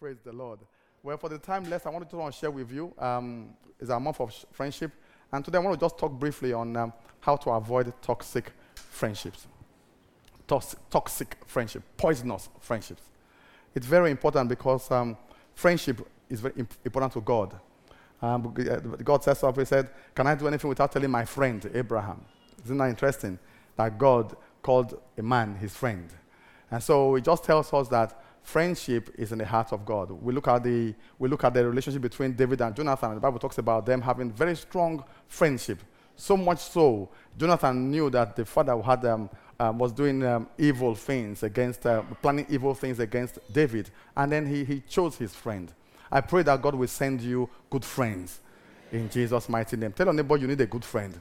Praise the Lord. Well, for the time left, I wanted to share with you um, is our month of sh- friendship, and today I want to just talk briefly on um, how to avoid toxic friendships. Tox- toxic friendship, poisonous friendships. It's very important because um, friendship is very imp- important to God. Um, God says so. He said, "Can I do anything without telling my friend Abraham?" Isn't that interesting? That God called a man his friend, and so it just tells us that friendship is in the heart of God. We look at the, we look at the relationship between David and Jonathan. The Bible talks about them having very strong friendship. So much so, Jonathan knew that the father who had, them um, was doing um, evil things against, uh, planning evil things against David. And then he, he chose his friend. I pray that God will send you good friends in Jesus' mighty name. Tell your neighbor you need a good friend.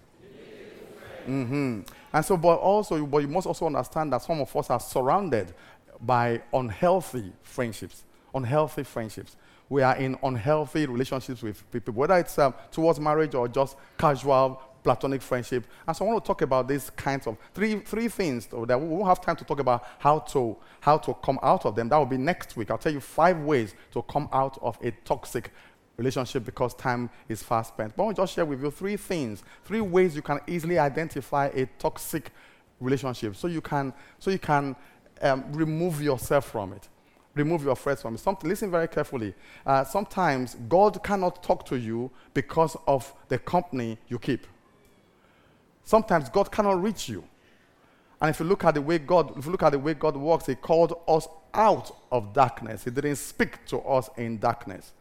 Mm-hmm. And so, but also, but you must also understand that some of us are surrounded by unhealthy friendships. Unhealthy friendships. We are in unhealthy relationships with people, whether it's um, towards marriage or just casual platonic friendship. And so I want to talk about these kinds of three, three things that we won't have time to talk about how to, how to come out of them. That will be next week. I'll tell you five ways to come out of a toxic relationship because time is fast spent. But I want to just share with you three things, three ways you can easily identify a toxic relationship so you can, so you can um, remove yourself from it. Remove your friends from it. Something, listen very carefully. Uh, sometimes God cannot talk to you because of the company you keep. Sometimes God cannot reach you. And if you look at the way God, if you look at the way God works, He called us out of darkness. He didn't speak to us in darkness.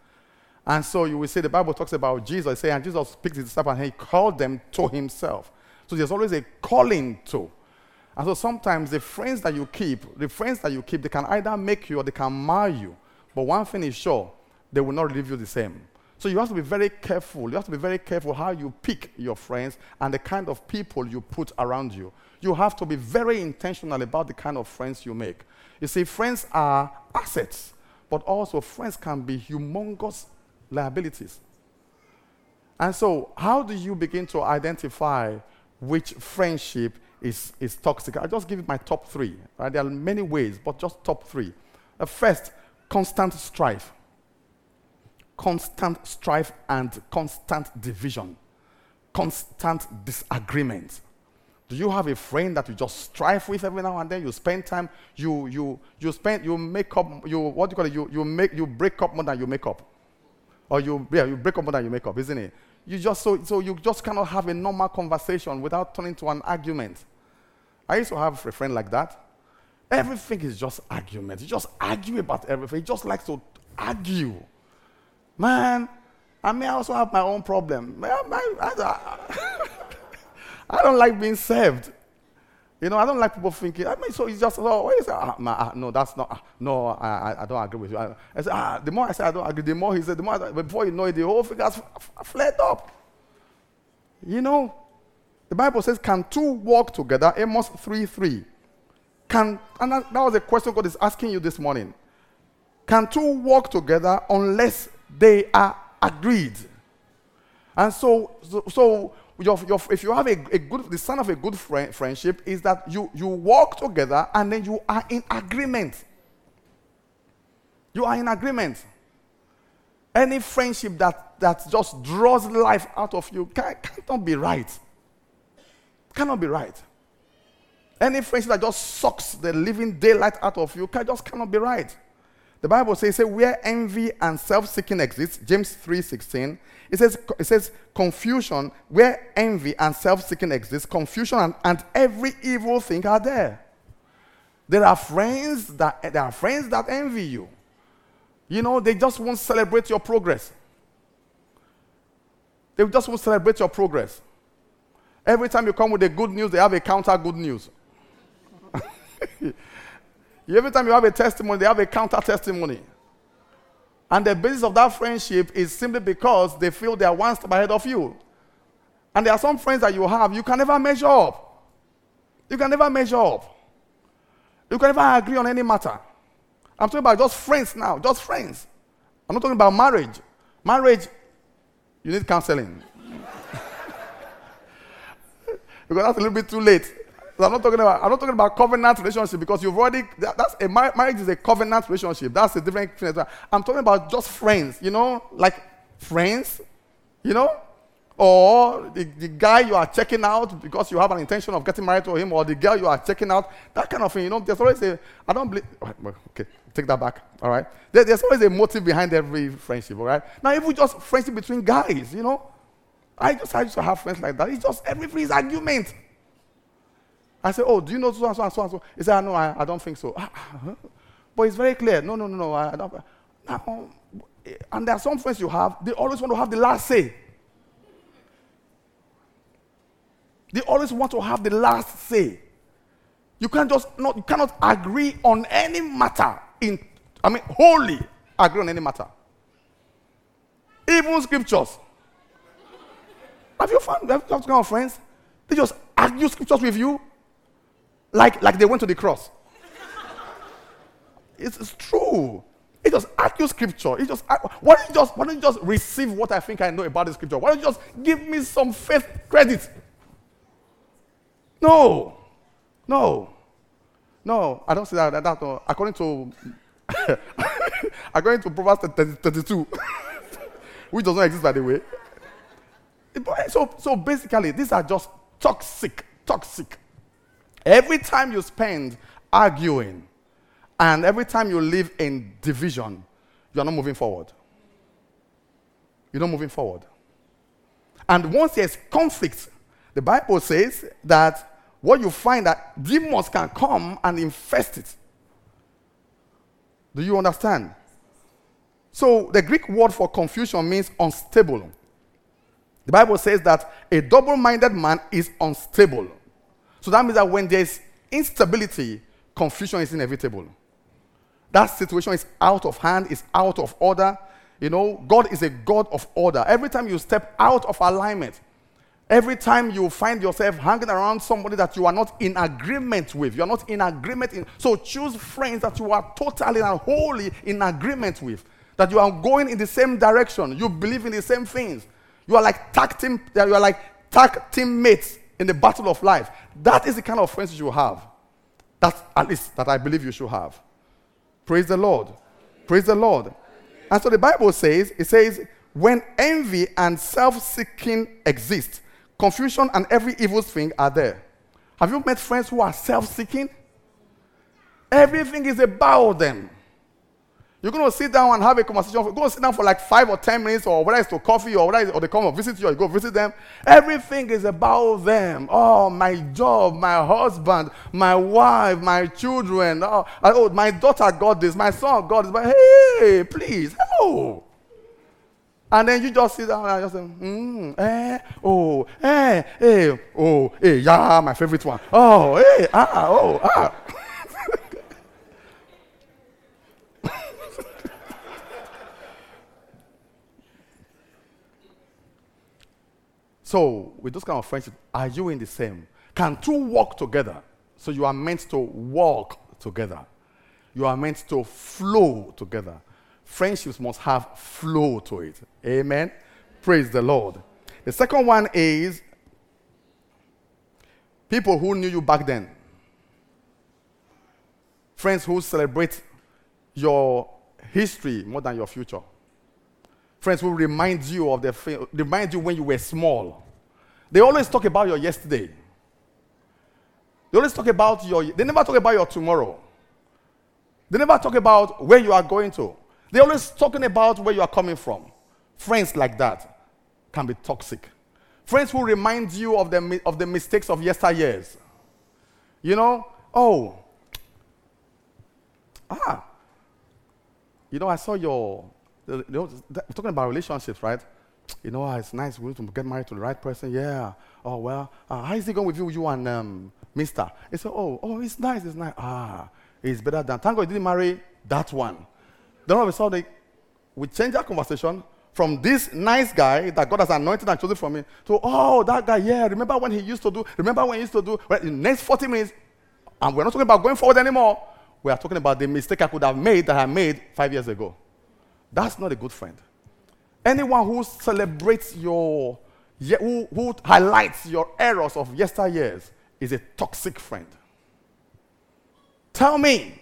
And so you will see the Bible talks about Jesus. saying, and Jesus speaks to his disciples and he called them to himself. So there's always a calling to. And so sometimes the friends that you keep, the friends that you keep, they can either make you or they can mar you. But one thing is sure, they will not leave you the same. So you have to be very careful. You have to be very careful how you pick your friends and the kind of people you put around you. You have to be very intentional about the kind of friends you make. You see, friends are assets, but also friends can be humongous liabilities. And so, how do you begin to identify which friendship is, is toxic. I'll just give you my top three. Right? There are many ways, but just top three. Uh, first, constant strife. Constant strife and constant division. Constant disagreement. Do you have a friend that you just strive with every now and then? You spend time, you you you spend you make up you what do you call it? You you make you break up more than you make up. Or you yeah, you break up more than you make up, isn't it? You just so so you just cannot have a normal conversation without turning to an argument. I used to have a friend like that. Everything is just argument. He just argue about everything. He just likes to argue. Man, I I also have my own problem. I, I, don't like being served. You know, I don't like people thinking, I mean, so it's just, oh, what is ah, ah, no, that's not, ah, no, I, I don't agree with you. I, I said, ah, the more I say I don't agree, the more he said, the more, I, before you know it, the whole thing has flared up. You know, the Bible says, Can two walk together? Amos 3 3. Can, and that, that was a question God is asking you this morning. Can two walk together unless they are agreed? And so, so, so your, your, if you have a, a, good, the sign of a good friend, friendship is that you, you walk together and then you are in agreement. You are in agreement. Any friendship that, that just draws life out of you can, cannot be right. Cannot be right. Any friendship that just sucks the living daylight out of you can, just cannot be right. The Bible says, say, where envy and self-seeking exists, James 3:16, it says, it says confusion, where envy and self-seeking exists, confusion and, and every evil thing are there. There are friends that there are friends that envy you. You know, they just won't celebrate your progress. They just won't celebrate your progress. Every time you come with the good news, they have a counter good news. Every time you have a testimony, they have a counter testimony. And the basis of that friendship is simply because they feel they are one step ahead of you. And there are some friends that you have, you can never measure up. You can never measure up. You can never agree on any matter. I'm talking about just friends now, just friends. I'm not talking about marriage. Marriage, you need counseling. because that's a little bit too late. I'm not talking about I'm not talking about covenant relationship because you've already that, that's a marriage is a covenant relationship. That's a different thing. I'm talking about just friends, you know, like friends, you know, or the, the guy you are checking out because you have an intention of getting married to him, or the girl you are checking out, that kind of thing. You know, there's always a I don't believe. Okay, take that back. All right, there, there's always a motive behind every friendship. All right, now if we just friendship between guys, you know, I just I used to have friends like that. It's just every is argument. I said, Oh, do you know so and so and so and so? He said, No, I, I don't think so. Ah, ah, but it's very clear. No, no, no, no. I, I don't. And there are some friends you have, they always want to have the last say. They always want to have the last say. You can't just not you cannot agree on any matter in I mean wholly agree on any matter. Even scriptures. Have you found have you of friends? They just argue scriptures with you like, like they went to the cross. it's, it's, true. It just argue scripture. It just why don't you just why don't you just receive what I think I know about the scripture? Why don't you just give me some faith credit? No, no, no. I don't say that. that, that uh, according to according to Proverbs 32, which does not exist by the way. So, so basically, these are just toxic, toxic Every time you spend arguing and every time you live in division, you are not moving forward. You're not moving forward. And once there's conflict, the Bible says that what you find that demons can come and infest it. Do you understand? So the Greek word for confusion means unstable. The Bible says that a double minded man is unstable. So that means that when there's instability, confusion is inevitable. That situation is out of hand, is out of order. You know, God is a God of order. Every time you step out of alignment, every time you find yourself hanging around somebody that you are not in agreement with, you are not in agreement. In, so choose friends that you are totally and wholly in agreement with, that you are going in the same direction, you believe in the same things. You are like tag team, you are like tag teammates in the battle of life. That is the kind of friends you should have. That's at least that I believe you should have. Praise the Lord. Praise the Lord. And so the Bible says, it says, when envy and self seeking exist, confusion and every evil thing are there. Have you met friends who are self seeking? Everything is about them. You're going to sit down and have a conversation. You're going to sit down for like five or ten minutes, or whether it's to coffee, or whether or they come and visit you, or you go visit them. Everything is about them. Oh, my job, my husband, my wife, my children. Oh, oh my daughter got this, my son got this. But hey, please, hello. And then you just sit down and just say, mm, eh, oh, eh, eh, oh, eh, yeah, my favorite one. Oh, eh, ah, oh, ah. So, with those kind of friendship, are you in the same? Can two walk together? So, you are meant to walk together. You are meant to flow together. Friendships must have flow to it. Amen. Praise the Lord. The second one is people who knew you back then. Friends who celebrate your history more than your future. Friends who remind you of the remind you when you were small. They always talk about your yesterday. They always talk about your they never talk about your tomorrow. They never talk about where you are going to. They're always talking about where you are coming from. Friends like that can be toxic. Friends who remind you of the, of the mistakes of yesteryears. You know, oh, ah, you know, I saw your you know, talking about relationships, right? You know, it's nice we to get married to the right person. Yeah. Oh well, uh, how is it going with you, you and um, Mister? He said, oh, oh, it's nice, it's nice. Ah, it's better than. Thank God you didn't marry that one. Then all of a sudden, we change our conversation from this nice guy that God has anointed and chosen for me to, oh, that guy, yeah, remember when he used to do, remember when he used to do, well, in the next 40 minutes, and we're not talking about going forward anymore. We are talking about the mistake I could have made that I made five years ago. That's not a good friend. Anyone who celebrates your, who, who highlights your errors of yesteryears is a toxic friend. Tell me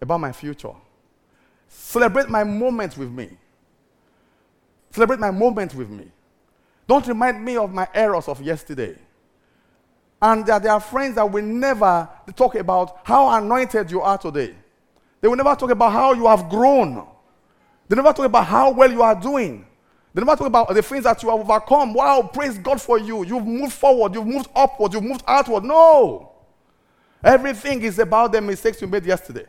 about my future. Celebrate my moments with me. Celebrate my moments with me. Don't remind me of my errors of yesterday. And there are friends that will never talk about how anointed you are today. They will never talk about how you have grown. They never talk about how well you are doing. They never talk about the things that you have overcome. Wow, praise God for you. You've moved forward, you've moved upward, you've moved outward. No. Everything is about the mistakes you made yesterday.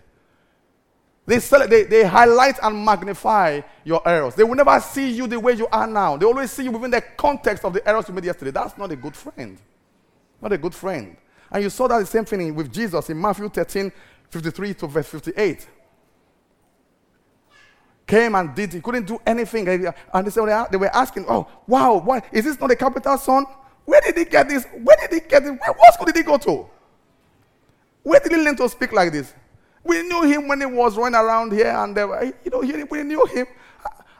They, they, they highlight and magnify your errors. They will never see you the way you are now. They always see you within the context of the errors you made yesterday. That's not a good friend. Not a good friend. And you saw that the same thing with Jesus in Matthew 13, 53 to verse 58. Came and did, he couldn't do anything. And they, were asking, Oh, wow, why? Is this not a capital son? Where did he get this? Where did he get it? what school did he go to? Where did he learn to speak like this? We knew him when he was running around here, and were, you know, we knew him.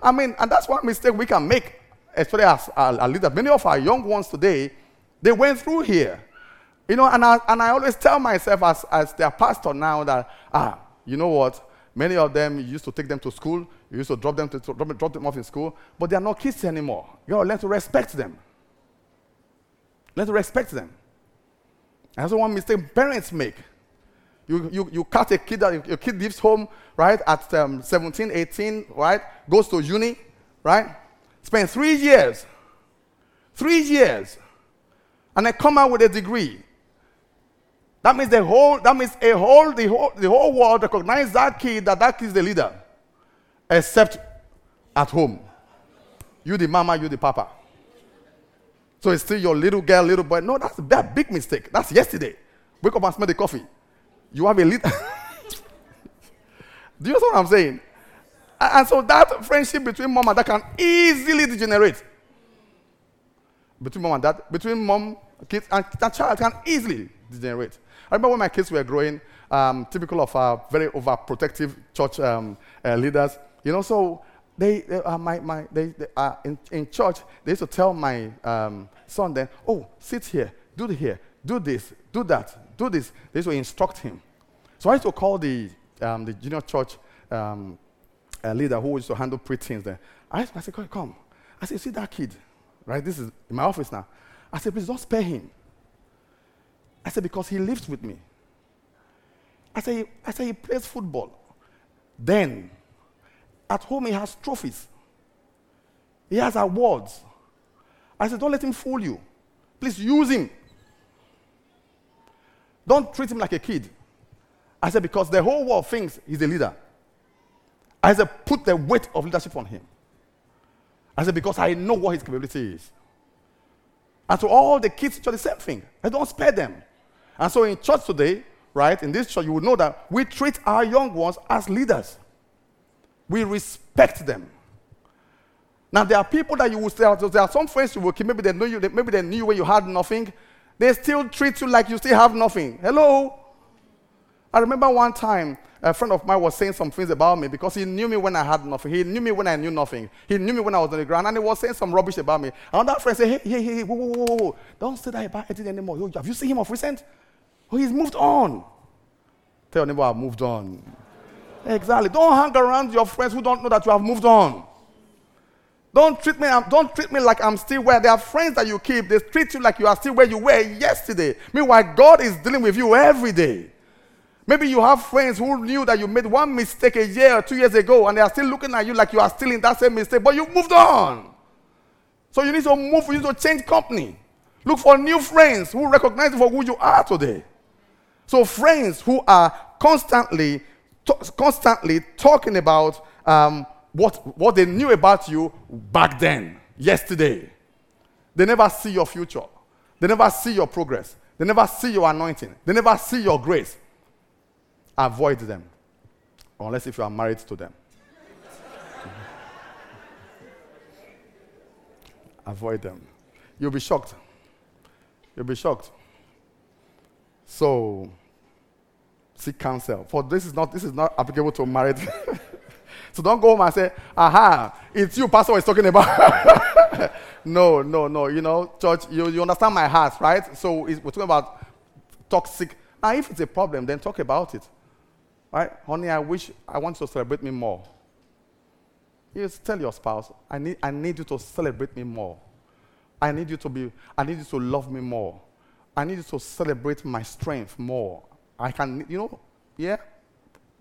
I mean, and that's one mistake we can make, especially as a leader. Many of our young ones today, they went through here. You know, and I, and I always tell myself as, as their pastor now that, ah, you know what? Many of them used to take them to school, you used to drop them, to, drop, drop them off in school, but they are not kids anymore. You got to learn to respect them. Learn to respect them. And that's one mistake parents make. You, you, you cut a kid, that your kid leaves home, right, at um, 17, 18, right, goes to uni, right, spend three years, three years, and then come out with a degree. That means the whole, that means a whole, the whole, the whole world recognize that kid, that that kid is the leader, except at home. You the mama, you the papa. So it's still your little girl, little boy. No, that's a big mistake. That's yesterday. Wake up and smell the coffee. You have a little. Do you know what I'm saying? And so that friendship between mom and dad can easily degenerate. Between mom and dad, between mom, kids, and, and child can easily degenerate. I remember when my kids were growing, um, typical of our very overprotective church um, uh, leaders. You know, so they, they uh, my, my, they, they uh, in, in church, they used to tell my um, son then, oh, sit here, do here, do this, do that, do this. They used to instruct him. So I used to call the, um, the junior church um, leader who used to handle preteens there. I, I said, come, come. I said, see that kid, right? This is in my office now. I said, please don't spare him. I said, because he lives with me. I said, I said, he plays football. Then, at home, he has trophies. He has awards. I said, don't let him fool you. Please use him. Don't treat him like a kid. I said, because the whole world thinks he's a leader. I said, put the weight of leadership on him. I said, because I know what his capability is. And to all the kids, it's the same thing. I don't spare them. And so in church today, right, in this church, you will know that we treat our young ones as leaders. We respect them. Now, there are people that you will say, there are some friends you will keep, maybe they know you, maybe they knew when you had nothing. They still treat you like you still have nothing. Hello? I remember one time a friend of mine was saying some things about me because he knew me when I had nothing. He knew me when I knew nothing. He knew me when I was on the ground, and he was saying some rubbish about me. Another friend said, Hey, hey, hey, whoa, whoa, whoa, whoa. Don't say that about Eddie anymore. Have you seen him of recent? Oh, he's moved on. Tell your neighbor, I've moved on. Exactly. Don't hang around your friends who don't know that you have moved on. Don't treat me, um, don't treat me like I'm still where. There are friends that you keep, they treat you like you are still where you were yesterday. Meanwhile, God is dealing with you every day. Maybe you have friends who knew that you made one mistake a year or two years ago and they are still looking at you like you are still in that same mistake, but you've moved on. So you need to move, you need to change company. Look for new friends who recognize for who you are today. So friends who are constantly, constantly talking about um, what, what they knew about you back then, yesterday. They never see your future. They never see your progress. They never see your anointing. They never see your grace avoid them. Unless if you are married to them. avoid them. You'll be shocked. You'll be shocked. So, seek counsel. For this is not this is not applicable to marriage. so don't go home and say, "Aha, it's you, pastor, is talking about." no, no, no. You know, church, you, you understand my heart, right? So we're talking about toxic. Now, if it's a problem, then talk about it. Right? Honey, I wish I want you to celebrate me more. You tell your spouse, I need, I need you to celebrate me more. I need you to be, I need you to love me more. I need you to celebrate my strength more. I can, you know, yeah,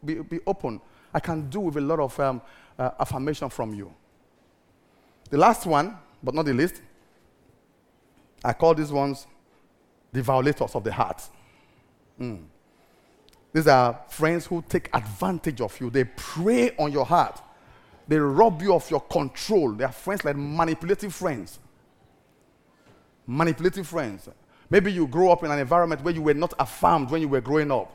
be, be open. I can do with a lot of um, uh, affirmation from you. The last one, but not the least, I call these ones the violators of the heart. Mm. These are friends who take advantage of you. They prey on your heart. They rob you of your control. They are friends like manipulative friends. Manipulative friends. Maybe you grow up in an environment where you were not affirmed when you were growing up.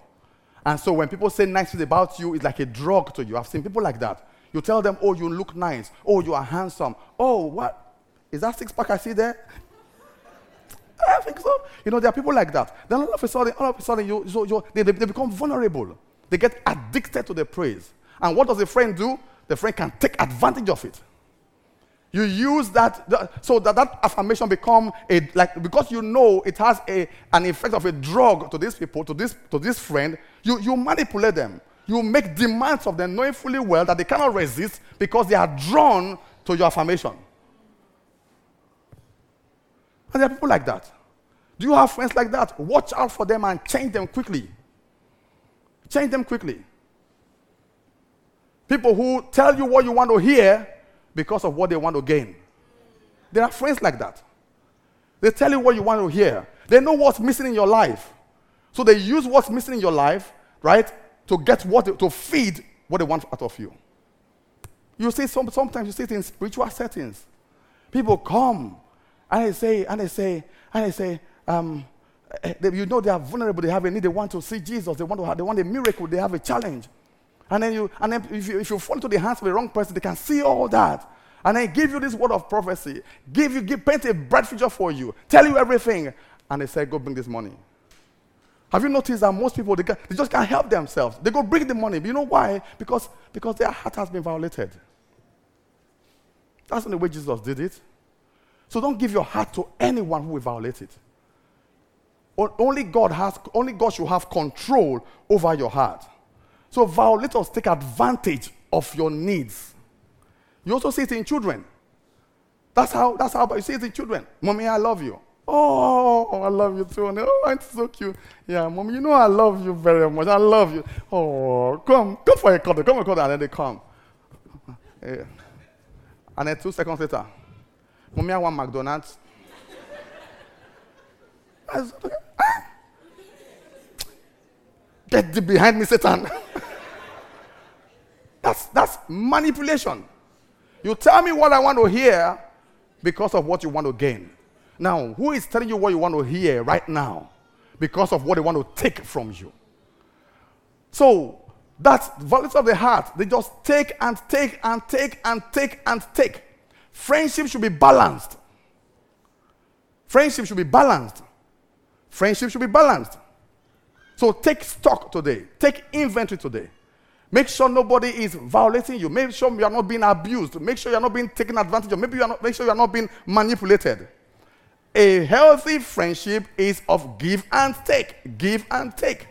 And so when people say nice things about you, it's like a drug to you. I've seen people like that. You tell them, oh, you look nice. Oh, you are handsome. Oh, what? Is that six pack I see there? I think so. You know, there are people like that. Then all of a sudden, all of a sudden, you, so, you, they, they, become vulnerable. They get addicted to the praise. And what does the friend do? The friend can take advantage of it. You use that, so that that affirmation become a like because you know it has a an effect of a drug to these people, to this to this friend. You you manipulate them. You make demands of them, knowing fully well that they cannot resist because they are drawn to your affirmation. And there are people like that. Do you have friends like that? Watch out for them and change them quickly. Change them quickly. People who tell you what you want to hear because of what they want to gain. There are friends like that. They tell you what you want to hear. They know what's missing in your life. So they use what's missing in your life, right, to get what to feed what they want out of you. You see, some, sometimes you see it in spiritual settings. People come and they say, and they say, and they say, um, eh, they, you know they are vulnerable, they have a need, they want to see Jesus, they want to have, they want a miracle, they have a challenge. And then, you, and then if, you, if you fall into the hands of the wrong person, they can see all that. And then give you this word of prophecy, give you, give, paint a bright future for you, tell you everything. And they say, go bring this money. Have you noticed that most people, they, they just can't help themselves. They go bring the money. But you know why? Because, because their heart has been violated. That's not the way Jesus did it. So don't give your heart to anyone who will violate it. Only God has, only God should have control over your heart. So violators take advantage of your needs. You also see it in children. That's how, that's how you see it in children. Mommy, I love you. Oh, I love you too. oh, it's so cute. Yeah, mommy, you know I love you very much. I love you. Oh, come, come for a cuddle. Come for a cuddle. And then they come. Yeah. And then two seconds later, mommy, I want McDonald's. Ah. Get behind me, Satan. That's, that's manipulation. You tell me what I want to hear because of what you want to gain. Now, who is telling you what you want to hear right now because of what they want to take from you? So, that's violence of the heart. They just take and take and take and take and take. Friendship should be balanced. Friendship should be balanced. Friendship should be balanced. So take stock today. Take inventory today. Make sure nobody is violating you. Make sure you are not being abused. Make sure you are not being taken advantage of. Maybe you are not, make sure you are not being manipulated. A healthy friendship is of give and take. Give and take.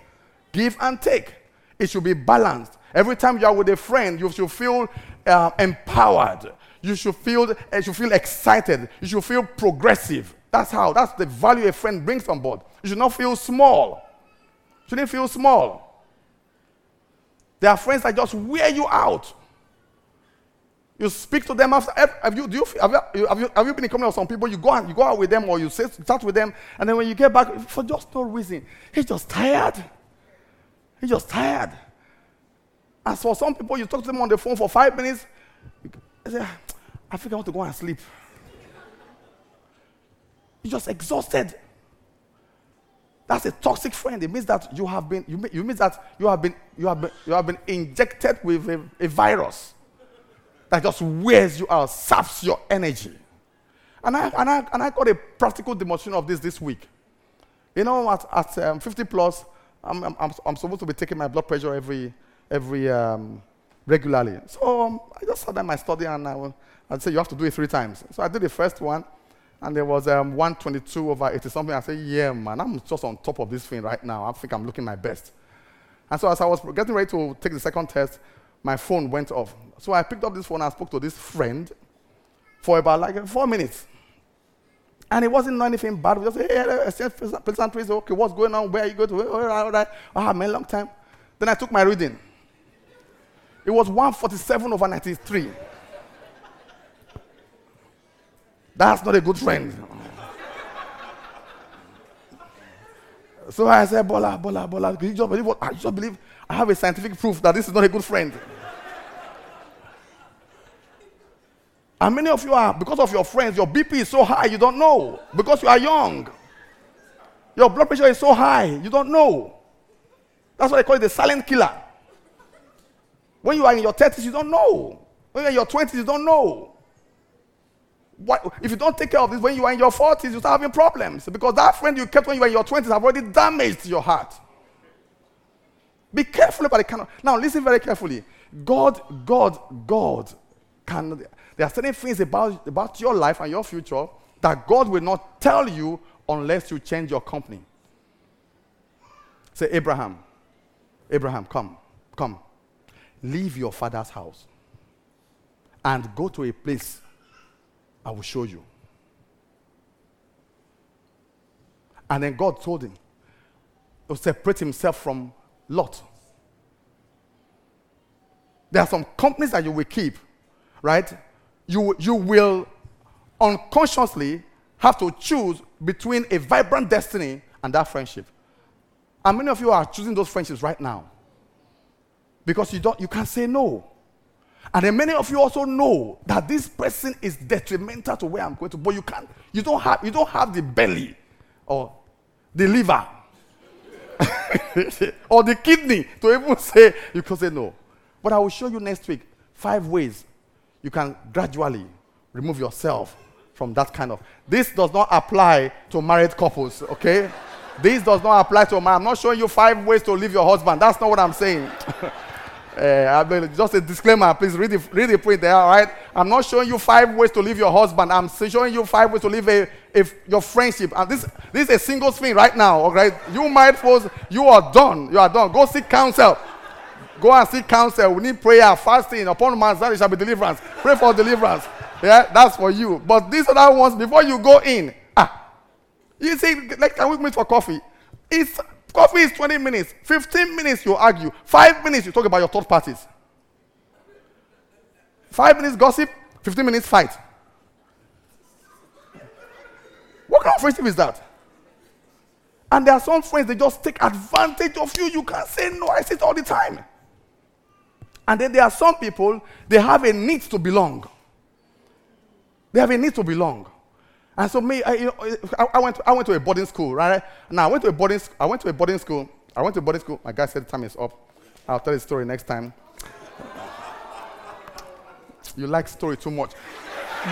Give and take. It should be balanced. Every time you are with a friend, you should feel uh, empowered. You should feel, uh, you should feel excited. You should feel progressive. That's how, that's the value a friend brings on board. You should not feel small. You Shouldn't feel small. There are friends that just wear you out. You speak to them after. Have you, do you, have you, have you, have you been in company with some people? You go, out, you go out with them or you sit, start with them, and then when you get back, for just no reason, he's just tired. He's just tired. As for some people, you talk to them on the phone for five minutes, I say, ah, I think I want to go and sleep. You're just exhausted. That's a toxic friend. It means that you have been, you, you means that you have been, you have been, you have been injected with a, a virus that just wears you out, saps your energy. And I, and, I, and I got a practical demonstration of this this week. You know, at, at um, 50 plus, I'm, I'm, I'm, supposed to be taking my blood pressure every, every um, regularly. So um, I just sat in my study and I, I said, you have to do it three times. So I did the first one, And there was um, 122 over 80 something. I said, Yeah, man, I'm just on top of this thing right now. I think I'm looking my best. And so as I was getting ready to take the second test, my phone went off. So I picked up this phone and I spoke to this friend for about like four minutes. And it wasn't anything bad. We just said, hey, pleasant. Okay, what's going on? Where are you going to? Where all right. Ah, man, long time. Then I took my reading. It was 147 over 93. That's not a good friend. so I said, Bola, Bola, Bola, you just believe what? I just believe I have a scientific proof that this is not a good friend. And many of you are, because of your friends, your BP is so high, you don't know. Because you are young. Your blood pressure is so high, you don't know. That's why they call it the silent killer. When you are in your 30s, you don't know. When you're in your 20s, you don't know. What, if you don't take care of this when you are in your 40s, you start having problems. Because that friend you kept when you were in your 20s have already damaged your heart. Be careful about the kind. Now, listen very carefully. God, God, God can. There are certain things about, about your life and your future that God will not tell you unless you change your company. Say, Abraham, Abraham, come, come. Leave your father's house and go to a place I will show you. And then God told him to separate himself from Lot. There are some companies that you will keep, right? You, you will unconsciously have to choose between a vibrant destiny and that friendship. And many of you are choosing those friendships right now because you, don't, you can't say no. And then many of you also know that this person is detrimental to where I'm going to, but you can't, you don't have, you don't have the belly or the liver or the kidney to even say, you can say no. But I will show you next week five ways you can gradually remove yourself from that kind of. This does not apply to married couples, okay? this does not apply to a man. I'm not showing you five ways to leave your husband. That's not what I'm saying. Uh, just a disclaimer, please read the, read the print there, all right? I'm not showing you five ways to leave your husband. I'm showing you five ways to leave a, if your friendship. And this, this is a single thing right now, all right? You might suppose you are done. You are done. Go seek counsel. Go and seek counsel. We need prayer, fasting. Upon Mount Zion shall be deliverance. Pray for deliverance. Yeah, that's for you. But these other ones, before you go in, ah, you see, like, can we meet for coffee? It's Coffee is 20 minutes. 15 minutes you argue. Five minutes you talk about your third parties. Five minutes gossip, 15 minutes fight. What kind of friendship is that? And there are some friends, they just take advantage of you. You can't say no. I say it all the time. And then there are some people, they have a need to belong. They have a need to belong. And so me, I, you know, I, I, went, I went to a boarding school, right? Now I went to a boarding, I went to a boarding school. I went to a boarding school. My guy said the time is up. I'll tell the story next time. you like story too much.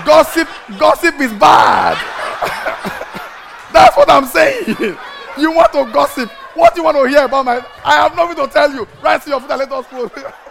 gossip, gossip is bad. That's what I'm saying. you want to gossip. What do you want to hear about my? I have nothing to tell you. Right to your foot and let us go.